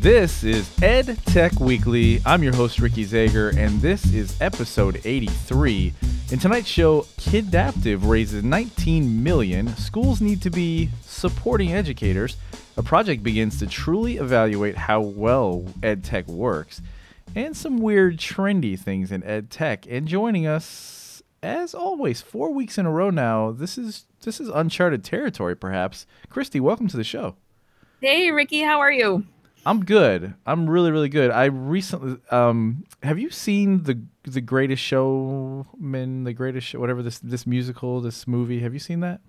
This is Ed Tech Weekly. I'm your host, Ricky Zager, and this is episode 83. In tonight's show, Kidaptive raises 19 million. Schools need to be supporting educators. A project begins to truly evaluate how well ed tech works, and some weird, trendy things in ed tech. And joining us, as always, four weeks in a row now. This is this is uncharted territory, perhaps. Christy, welcome to the show. Hey, Ricky, how are you? I'm good. I'm really, really good. I recently um have you seen the the Greatest Showman, the Greatest Show, whatever this this musical, this movie? Have you seen that?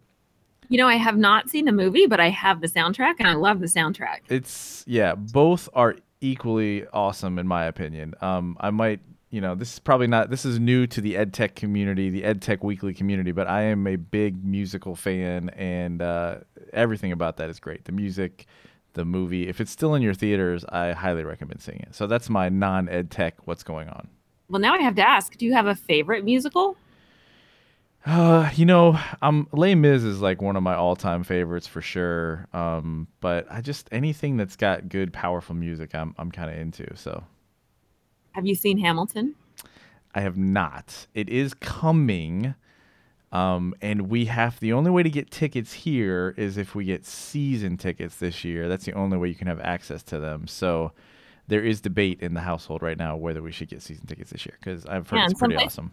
You know, I have not seen the movie, but I have the soundtrack and I love the soundtrack. It's yeah, both are equally awesome in my opinion. Um I might you know, this is probably not this is new to the EdTech community, the EdTech Weekly community, but I am a big musical fan and uh, everything about that is great. The music, the movie. If it's still in your theaters, I highly recommend seeing it. So that's my non ed tech what's going on. Well, now I have to ask, do you have a favorite musical? Uh, you know, um, Les Mis is like one of my all-time favorites for sure. Um, but I just anything that's got good, powerful music, I'm I'm kind of into. So, have you seen Hamilton? I have not. It is coming. Um, and we have the only way to get tickets here is if we get season tickets this year. That's the only way you can have access to them. So there is debate in the household right now whether we should get season tickets this year because I've heard yeah, it's pretty awesome.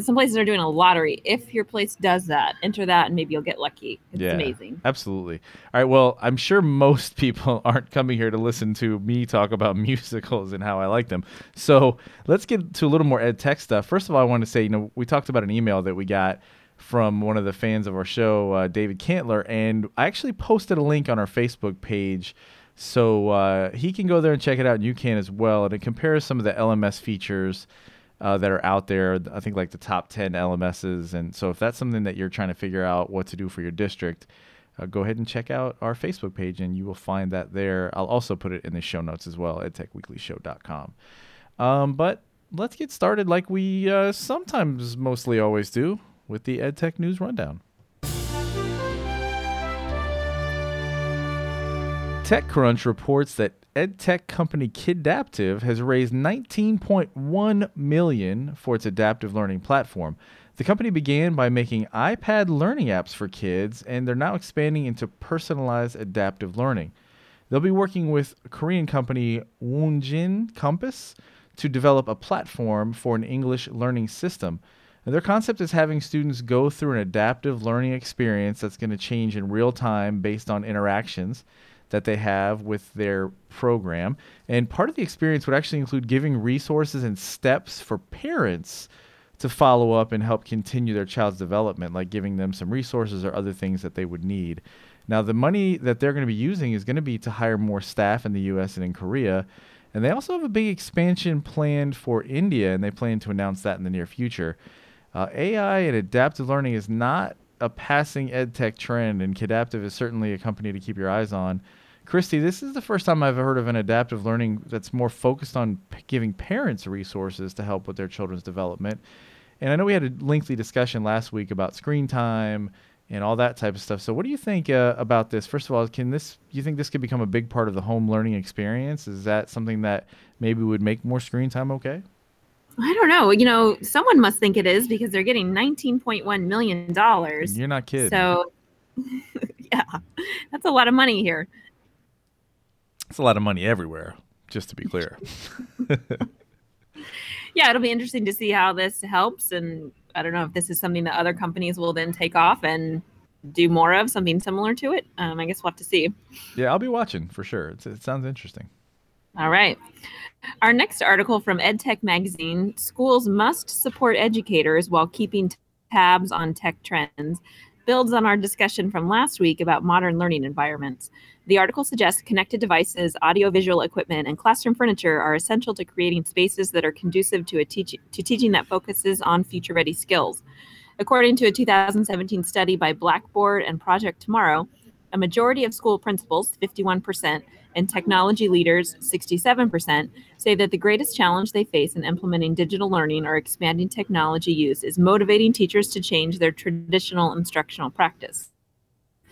Some places are doing a lottery. If your place does that, enter that and maybe you'll get lucky. It's yeah, amazing. Absolutely. All right. Well, I'm sure most people aren't coming here to listen to me talk about musicals and how I like them. So let's get to a little more ed tech stuff. First of all, I want to say, you know, we talked about an email that we got from one of the fans of our show, uh, David Cantler, and I actually posted a link on our Facebook page. So uh, he can go there and check it out, and you can as well. And it compares some of the LMS features uh, that are out there. I think like the top 10 LMSs. And so if that's something that you're trying to figure out what to do for your district, uh, go ahead and check out our Facebook page, and you will find that there. I'll also put it in the show notes as well at techweeklyshow.com. Um, but let's get started like we uh, sometimes mostly always do with the EdTech News Rundown. TechCrunch reports that edtech company Kidaptive has raised 19.1 million for its adaptive learning platform. The company began by making iPad learning apps for kids, and they're now expanding into personalized adaptive learning. They'll be working with Korean company Woongjin Compass to develop a platform for an English learning system. And their concept is having students go through an adaptive learning experience that's going to change in real time based on interactions that they have with their program. And part of the experience would actually include giving resources and steps for parents to follow up and help continue their child's development, like giving them some resources or other things that they would need. Now, the money that they're going to be using is going to be to hire more staff in the US and in Korea. And they also have a big expansion planned for India, and they plan to announce that in the near future. Uh, AI and adaptive learning is not a passing ed tech trend, and Kidaptive is certainly a company to keep your eyes on. Christy, this is the first time I've heard of an adaptive learning that's more focused on p- giving parents resources to help with their children's development. And I know we had a lengthy discussion last week about screen time and all that type of stuff. So, what do you think uh, about this? First of all, can this? You think this could become a big part of the home learning experience? Is that something that maybe would make more screen time okay? I don't know. You know, someone must think it is because they're getting $19.1 million. You're not kidding. So, yeah, that's a lot of money here. It's a lot of money everywhere, just to be clear. yeah, it'll be interesting to see how this helps. And I don't know if this is something that other companies will then take off and do more of, something similar to it. Um, I guess we'll have to see. Yeah, I'll be watching for sure. It's, it sounds interesting. All right. Our next article from EdTech Magazine Schools must support educators while keeping tabs on tech trends builds on our discussion from last week about modern learning environments. The article suggests connected devices, audiovisual equipment, and classroom furniture are essential to creating spaces that are conducive to, teach- to teaching that focuses on future ready skills. According to a 2017 study by Blackboard and Project Tomorrow, a majority of school principals, 51%, and technology leaders, 67%, say that the greatest challenge they face in implementing digital learning or expanding technology use is motivating teachers to change their traditional instructional practice.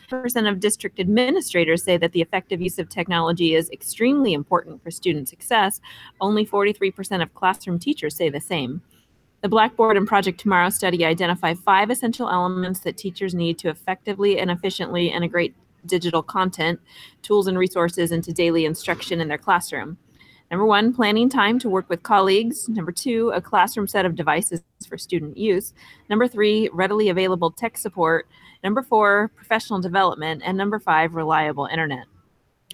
percent of district administrators say that the effective use of technology is extremely important for student success. Only 43% of classroom teachers say the same. The Blackboard and Project Tomorrow study identify five essential elements that teachers need to effectively and efficiently integrate digital content, tools, and resources into daily instruction in their classroom. Number one, planning time to work with colleagues. Number two, a classroom set of devices for student use. Number three, readily available tech support. Number four, professional development. And number five, reliable internet.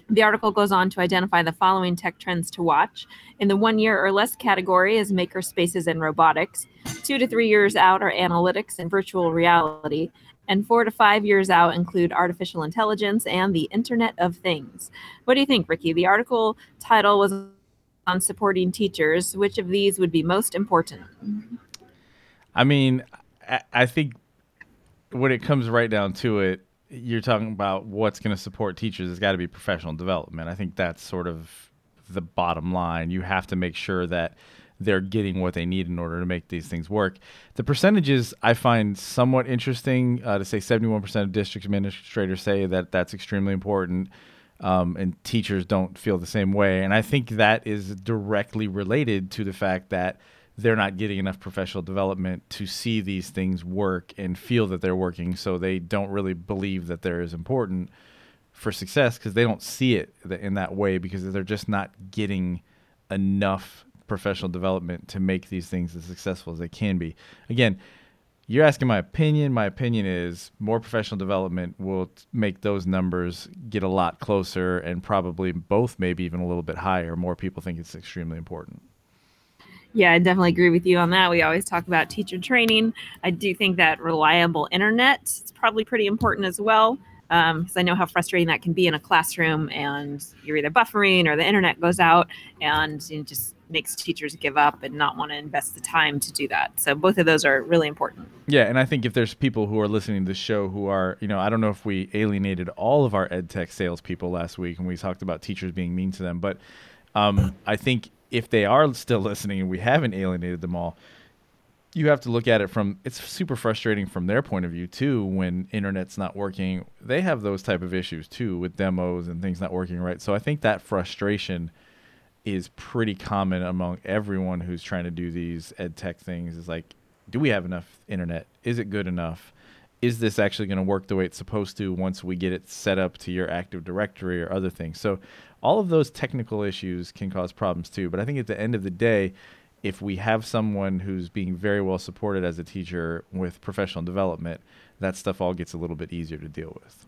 The article goes on to identify the following tech trends to watch. In the one year or less category is maker spaces and robotics. Two to three years out are analytics and virtual reality. And four to five years out include artificial intelligence and the Internet of Things. What do you think, Ricky? The article title was on supporting teachers. Which of these would be most important? I mean, I, think when it comes right down to it, you're talking about what's going to support teachers. It's got to be professional development. I think that's sort of the bottom line. You have to make sure that they're getting what they need in order to make these things work. The percentages I find somewhat interesting uh, to say 71% of district administrators say that that's extremely important. Um, and teachers don't feel the same way. And I think that is directly related to the fact that they're not getting enough professional development to see these things work and feel that they're working. So they don't really believe that they're as important for success because they don't see it in that way because they're just not getting enough professional development to make these things as successful as they can be. Again, you're asking my opinion. My opinion is more professional development will make those numbers get a lot closer and probably both maybe even a little bit higher. More people think it's extremely important. Yeah, I definitely agree with you on that. We always talk about teacher training. I do think that reliable internet is probably pretty important as well because um, I know how frustrating that can be in a classroom, and you're either buffering or the internet goes out, and you just makes teachers give up and not want to invest the time to do that. So both of those are really important. Yeah, and I think if there's people who are listening to the show who are, you know, I don't know if we alienated all of our ed tech salespeople last week and we talked about teachers being mean to them, but um, I think if they are still listening and we haven't alienated them all, you have to look at it from it's super frustrating from their point of view too when internet's not working they have those type of issues too with demos and things not working right so i think that frustration is pretty common among everyone who's trying to do these ed tech things is like do we have enough internet is it good enough is this actually going to work the way it's supposed to once we get it set up to your active directory or other things so all of those technical issues can cause problems too. But I think at the end of the day, if we have someone who's being very well supported as a teacher with professional development, that stuff all gets a little bit easier to deal with.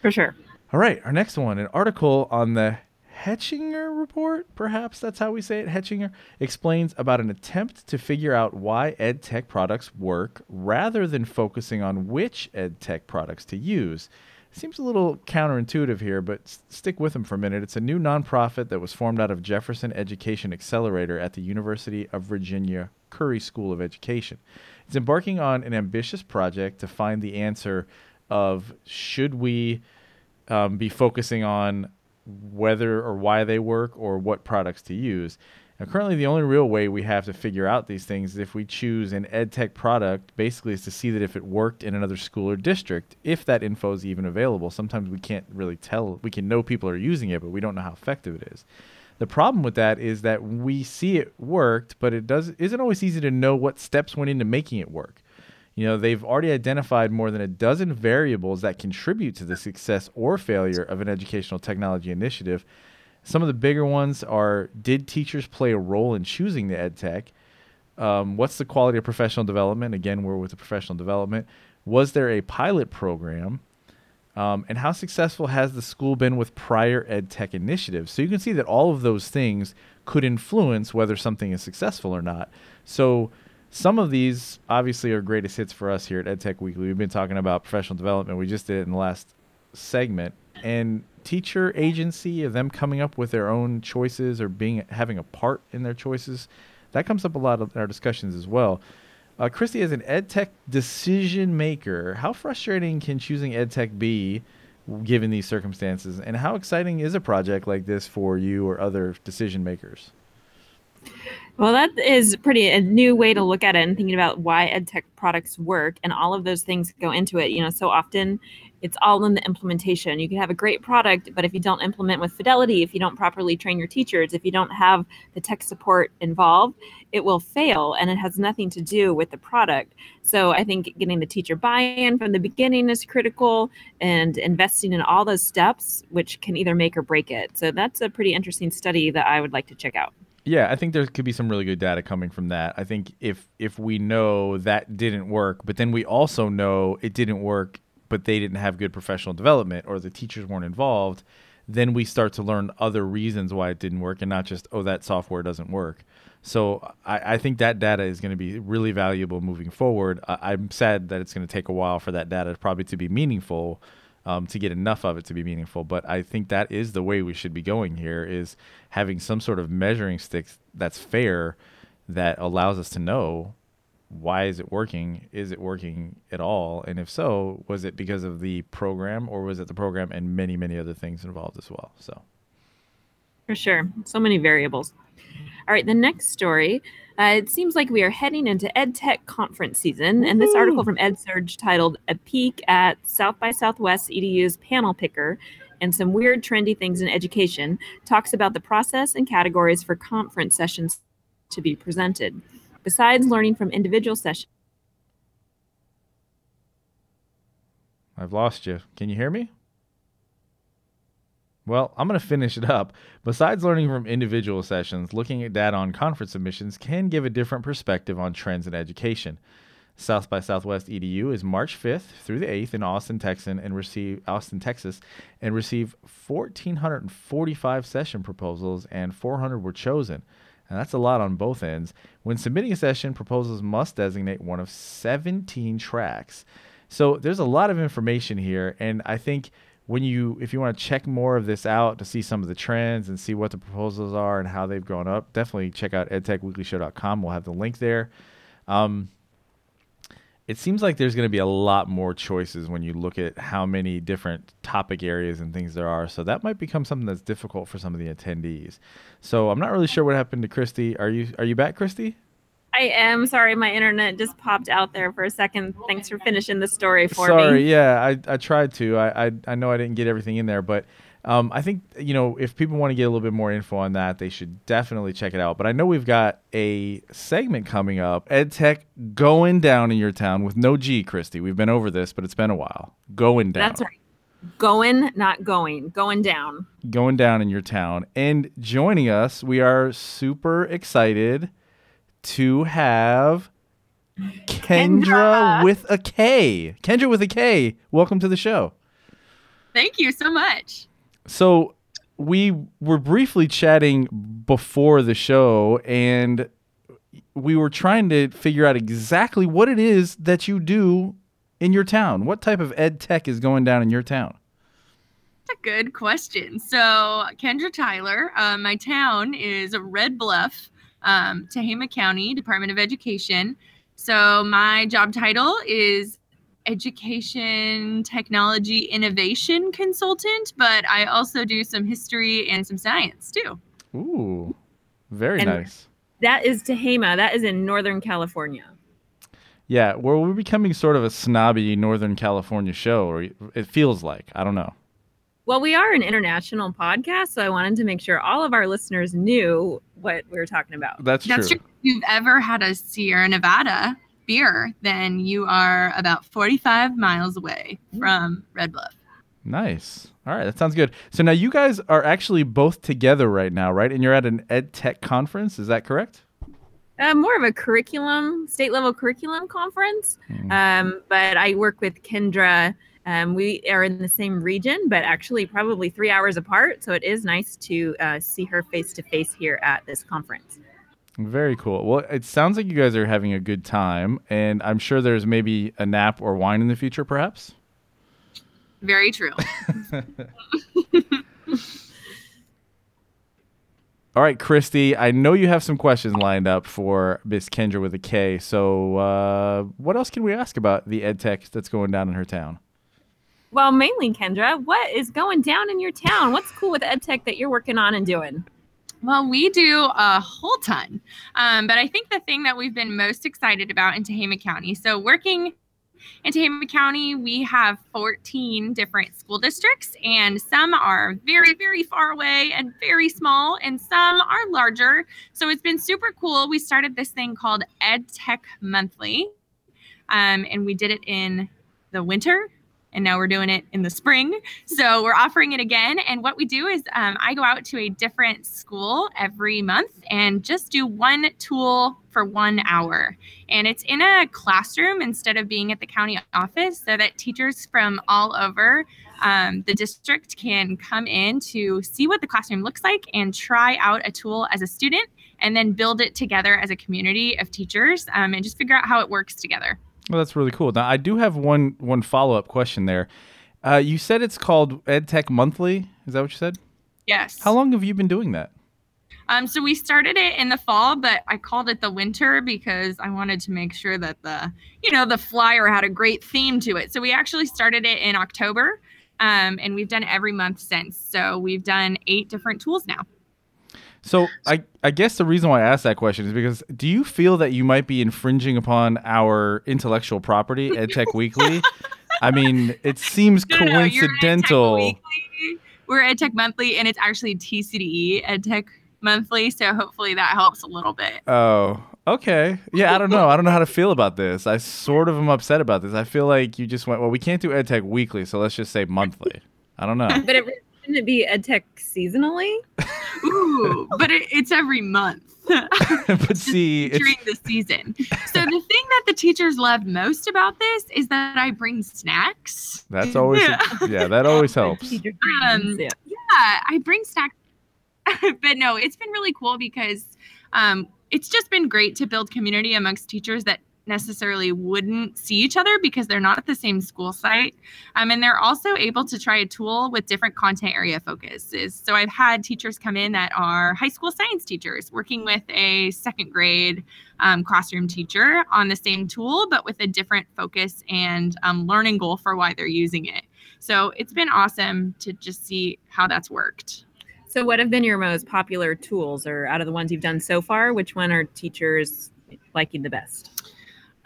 For sure. All right, our next one, an article on the Hechinger report, perhaps that's how we say it. Hechinger explains about an attempt to figure out why ed tech products work rather than focusing on which ed tech products to use. Seems a little counterintuitive here, but s- stick with them for a minute. It's a new nonprofit that was formed out of Jefferson Education Accelerator at the University of Virginia Curry School of Education. It's embarking on an ambitious project to find the answer of should we um, be focusing on whether or why they work or what products to use. Now, currently, the only real way we have to figure out these things is if we choose an ed tech product, basically, is to see that if it worked in another school or district, if that info is even available. Sometimes we can't really tell. We can know people are using it, but we don't know how effective it is. The problem with that is that we see it worked, but it does isn't always easy to know what steps went into making it work. You know, they've already identified more than a dozen variables that contribute to the success or failure of an educational technology initiative some of the bigger ones are Did teachers play a role in choosing the ed tech? Um, what's the quality of professional development? Again, we're with the professional development. Was there a pilot program? Um, and how successful has the school been with prior ed tech initiatives? So you can see that all of those things could influence whether something is successful or not. So some of these obviously are greatest hits for us here at EdTech Weekly. We've been talking about professional development. We just did it in the last segment. And teacher agency of them coming up with their own choices or being having a part in their choices. That comes up a lot in our discussions as well. Uh, Christy, as an ed tech decision maker, how frustrating can choosing ed tech be given these circumstances? And how exciting is a project like this for you or other decision makers? Well, that is pretty a new way to look at it and thinking about why edtech products work and all of those things go into it. You know, so often it's all in the implementation. You can have a great product, but if you don't implement with fidelity, if you don't properly train your teachers, if you don't have the tech support involved, it will fail and it has nothing to do with the product. So I think getting the teacher buy-in from the beginning is critical and investing in all those steps which can either make or break it. So that's a pretty interesting study that I would like to check out. Yeah, I think there could be some really good data coming from that. I think if if we know that didn't work, but then we also know it didn't work, but they didn't have good professional development or the teachers weren't involved, then we start to learn other reasons why it didn't work and not just oh that software doesn't work. So I, I think that data is going to be really valuable moving forward. I, I'm sad that it's going to take a while for that data probably to be meaningful um, to get enough of it to be meaningful. But I think that is the way we should be going here is having some sort of measuring stick that's fair that allows us to know why is it working? Is it working at all? And if so, was it because of the program or was it the program and many, many other things involved as well? So for sure. So many variables. All right, the next story uh, it seems like we are heading into EdTech conference season, and this article from EdSurge titled "A Peek at South by Southwest EDU's Panel Picker." And some weird, trendy things in education talks about the process and categories for conference sessions to be presented. Besides learning from individual sessions, I've lost you. Can you hear me? Well, I'm going to finish it up. Besides learning from individual sessions, looking at data on conference submissions can give a different perspective on trends in education. South by Southwest EDU is March 5th through the 8th in Austin, Texas, and receive Austin, Texas, and receive 1,445 session proposals, and 400 were chosen. And that's a lot on both ends. When submitting a session, proposals must designate one of 17 tracks. So there's a lot of information here, and I think when you if you want to check more of this out to see some of the trends and see what the proposals are and how they've grown up definitely check out edtechweeklyshow.com we'll have the link there. Um, it seems like there's going to be a lot more choices when you look at how many different topic areas and things there are. So that might become something that's difficult for some of the attendees. So i'm not really sure what happened to christy. Are you are you back christy I am sorry, my internet just popped out there for a second. Thanks for finishing the story for sorry, me. Sorry, yeah, I, I tried to. I, I I know I didn't get everything in there, but um, I think you know if people want to get a little bit more info on that, they should definitely check it out. But I know we've got a segment coming up, EdTech going down in your town with no G, Christy. We've been over this, but it's been a while. Going down. That's right. Going, not going. Going down. Going down in your town. And joining us, we are super excited to have Kendra, Kendra, with a K. Kendra with a K. Welcome to the show. Thank you so much. So, we were briefly chatting before the show and we were trying to figure out exactly what it is that you do in your town. What type of ed tech is going down in your town? That's a good question. So, Kendra Tyler, uh, my town is Red Bluff um, Tehama County Department of Education. So my job title is education technology innovation consultant, but I also do some history and some science too. Ooh, very and nice. That is Tehama. That is in Northern California. Yeah, well, we're becoming sort of a snobby Northern California show, or it feels like. I don't know. Well, we are an international podcast, so I wanted to make sure all of our listeners knew what we were talking about. That's true. True. If you've ever had a Sierra Nevada beer, then you are about 45 miles away from Red Bluff. Nice. All right, that sounds good. So now you guys are actually both together right now, right? And you're at an ed tech conference, is that correct? Uh, more of a curriculum, state level curriculum conference. Mm. Um, but I work with Kendra um, we are in the same region, but actually probably three hours apart. So it is nice to uh, see her face to face here at this conference. Very cool. Well, it sounds like you guys are having a good time, and I'm sure there's maybe a nap or wine in the future, perhaps. Very true. All right, Christy, I know you have some questions lined up for Miss Kendra with a K. So, uh, what else can we ask about the ed tech that's going down in her town? Well, mainly Kendra, what is going down in your town? What's cool with EdTech that you're working on and doing? Well, we do a whole ton. Um, but I think the thing that we've been most excited about in Tehama County, so working in Tehama County, we have 14 different school districts, and some are very, very far away and very small, and some are larger. So it's been super cool. We started this thing called Ed Tech Monthly, um, and we did it in the winter and now we're doing it in the spring. So we're offering it again. And what we do is um, I go out to a different school every month and just do one tool for one hour. And it's in a classroom instead of being at the county office so that teachers from all over um, the district can come in to see what the classroom looks like and try out a tool as a student and then build it together as a community of teachers um, and just figure out how it works together. Well, that's really cool. Now, I do have one one follow up question there. Uh, you said it's called EdTech Monthly. Is that what you said? Yes. How long have you been doing that? Um, so we started it in the fall, but I called it the winter because I wanted to make sure that the, you know, the flyer had a great theme to it. So we actually started it in October, um, and we've done every month since. So we've done eight different tools now. So I, I guess the reason why I asked that question is because do you feel that you might be infringing upon our intellectual property, EdTech Weekly? I mean, it seems no, coincidental. No, we're EdTech Monthly, and it's actually TCDE EdTech Monthly, so hopefully that helps a little bit. Oh, okay. Yeah, I don't know. I don't know how to feel about this. I sort of am upset about this. I feel like you just went, well, we can't do EdTech Weekly, so let's just say monthly. I don't know. But it shouldn't it be EdTech seasonally? Ooh, but it, it's every month. but see, during the season. So the thing that the teachers love most about this is that I bring snacks. That's always yeah, a, yeah that always helps. Um, yeah, I bring snacks. but no, it's been really cool because um, it's just been great to build community amongst teachers that necessarily wouldn't see each other because they're not at the same school site. Um, and they're also able to try a tool with different content area focuses. So I've had teachers come in that are high school science teachers working with a second grade um, classroom teacher on the same tool, but with a different focus and um, learning goal for why they're using it. So it's been awesome to just see how that's worked. So, what have been your most popular tools, or out of the ones you've done so far, which one are teachers liking the best?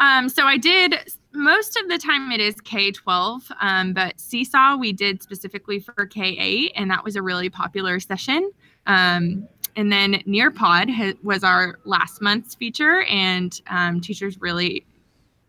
Um, so I did most of the time it is K 12, um, but Seesaw we did specifically for K 8, and that was a really popular session. Um, and then Nearpod ha- was our last month's feature, and um, teachers really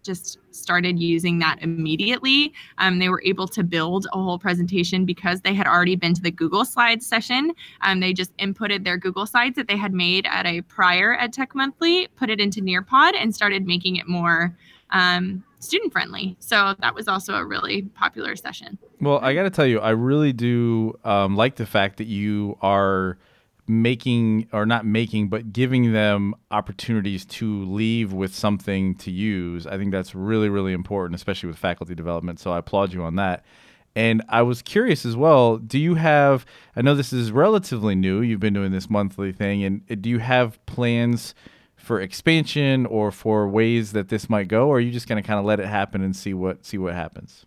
just started using that immediately. Um, they were able to build a whole presentation because they had already been to the Google Slides session. Um, they just inputted their Google Slides that they had made at a prior EdTech Monthly, put it into Nearpod, and started making it more um, student friendly. So that was also a really popular session. Well, I got to tell you, I really do um, like the fact that you are making or not making but giving them opportunities to leave with something to use i think that's really really important especially with faculty development. So i applaud you on that. And i was curious as well do you have i know this is relatively new you've been doing this monthly thing and uh, do you have plans for expansion or for ways that this might go or are you just going to kind of let it happen and see what see what happens?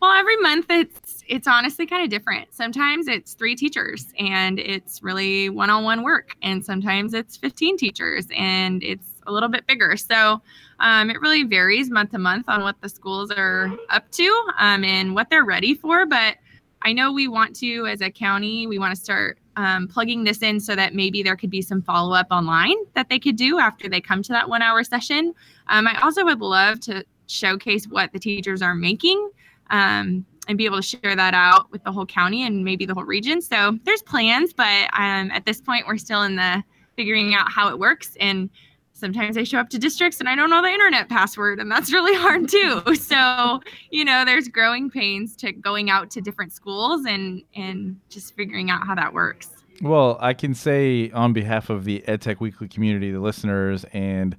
Well, every month it's it's honestly kind of different. Sometimes it's three teachers and it's really one-on-one work, and sometimes it's 15 teachers and it's a little bit bigger. So um, it really varies month to month on what the schools are up to um, and what they're ready for. But I know we want to, as a county, we want to start um, plugging this in so that maybe there could be some follow up online that they could do after they come to that one hour session. Um, I also would love to showcase what the teachers are making um, and be able to share that out with the whole county and maybe the whole region. So there's plans, but um, at this point, we're still in the figuring out how it works. And sometimes I show up to districts and I don't know the internet password, and that's really hard too. So you know, there's growing pains to going out to different schools and and just figuring out how that works. Well, I can say on behalf of the EdTech Weekly community, the listeners, and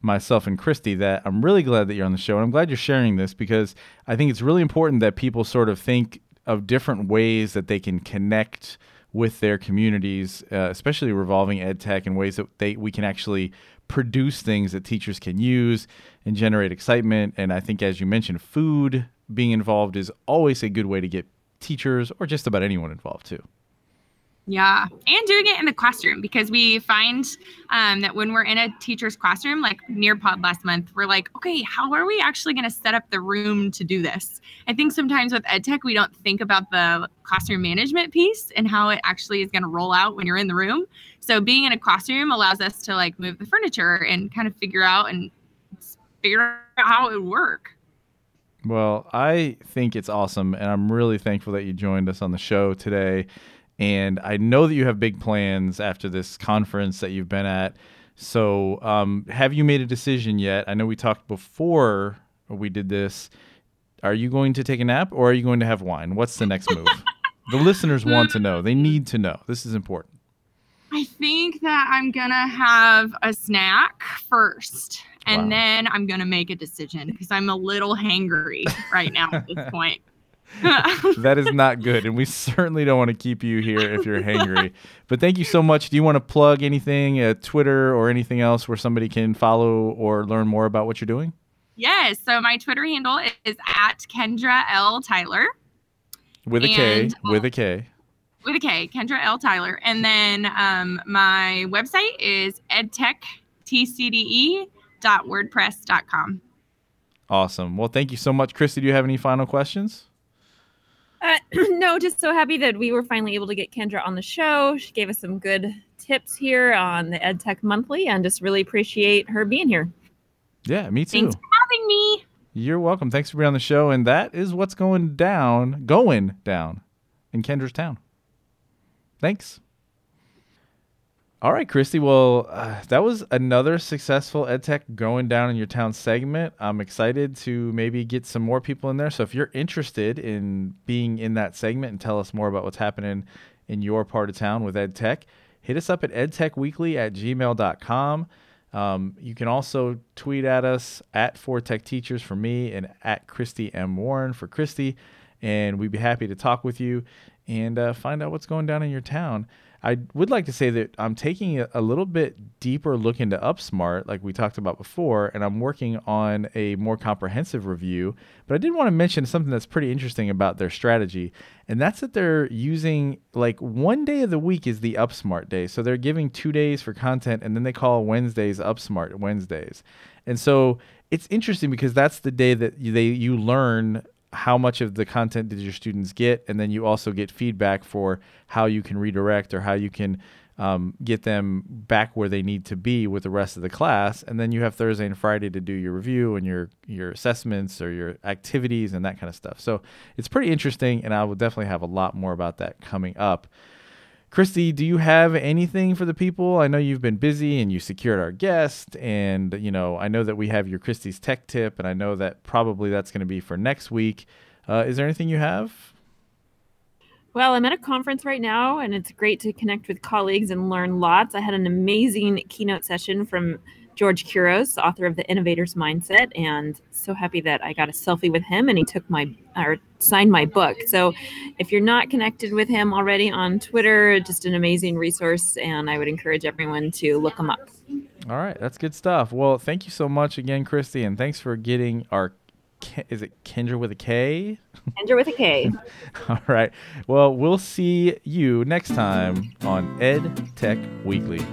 myself and Christy that I'm really glad that you're on the show. And I'm glad you're sharing this because I think it's really important that people sort of think of different ways that they can connect with their communities, uh, especially revolving ed tech in ways that they we can actually produce things that teachers can use and generate excitement. And I think, as you mentioned, food being involved is always a good way to get teachers or just about anyone involved too. Yeah, and doing it in the classroom because we find um, that when we're in a teacher's classroom, like Nearpod last month, we're like, okay, how are we actually going to set up the room to do this? I think sometimes with EdTech, we don't think about the classroom management piece and how it actually is going to roll out when you're in the room. So being in a classroom allows us to like move the furniture and kind of figure out and figure out how it would work. Well, I think it's awesome, and I'm really thankful that you joined us on the show today. And I know that you have big plans after this conference that you've been at. So, um, have you made a decision yet? I know we talked before we did this. Are you going to take a nap or are you going to have wine? What's the next move? the listeners want to know. They need to know. This is important. I think that I'm going to have a snack first and wow. then I'm going to make a decision because I'm a little hangry right now at this point. that is not good, and we certainly don't want to keep you here if you're hangry. But thank you so much. Do you want to plug anything, uh, Twitter or anything else where somebody can follow or learn more about what you're doing? Yes. So my Twitter handle is at Kendra L Tyler. With a K. With a K. With a K. Kendra L Tyler. And then um, my website is edtechtcde.wordpress.com. Awesome. Well, thank you so much, Christy. Do you have any final questions? Uh, no, just so happy that we were finally able to get Kendra on the show. She gave us some good tips here on the EdTech Monthly, and just really appreciate her being here. Yeah, me too. Thanks for having me. You're welcome. Thanks for being on the show. And that is what's going down, going down in Kendra's town. Thanks. All right, Christy. Well, uh, that was another successful EdTech going down in your town segment. I'm excited to maybe get some more people in there. So if you're interested in being in that segment and tell us more about what's happening in your part of town with EdTech, hit us up at edtechweekly at gmail.com. Um, you can also tweet at us at Four Tech Teachers for me and at Christy M. Warren for Christy. And we'd be happy to talk with you and uh, find out what's going down in your town. I would like to say that I'm taking a, little bit deeper look into Upsmart, like we talked about before, and I'm working on a more comprehensive review. But I did want to mention something that's pretty interesting about their strategy, and that's that they're using like one day of the week is the Upsmart day. So they're giving two days for content, and then they call Wednesdays Upsmart Wednesdays. And so it's interesting because that's the day that they you learn how much of the content did your students get? And then you also get feedback for how you can redirect or how you can um, get them back where they need to be with the rest of the class. And then you have thursday and friday to do your review and your your assessments or your activities and that kind of stuff. So it's pretty interesting and i will definitely have a lot more about that coming up Christy, do you have anything for the people? I know you've been busy and you secured our guest, and you know I know that we have your Christy's tech tip, and I know that probably that's going to be for next week. Uh, is there anything you have? Well, I'm at a conference right now, and it's great to connect with colleagues and learn lots. I had an amazing keynote session from George Couros, author of The Innovator's Mindset, and so happy that I got a selfie with him and he took my or signed my book. So if you're not connected with him already on Twitter, just an amazing resource, and I would encourage everyone to look him up. All right, that's good stuff. Well, thank you so much again, Christy, and thanks for getting our is it Kendra with a K? Kendra with a K. All right. Well, we'll see you next time on Ed Tech Weekly.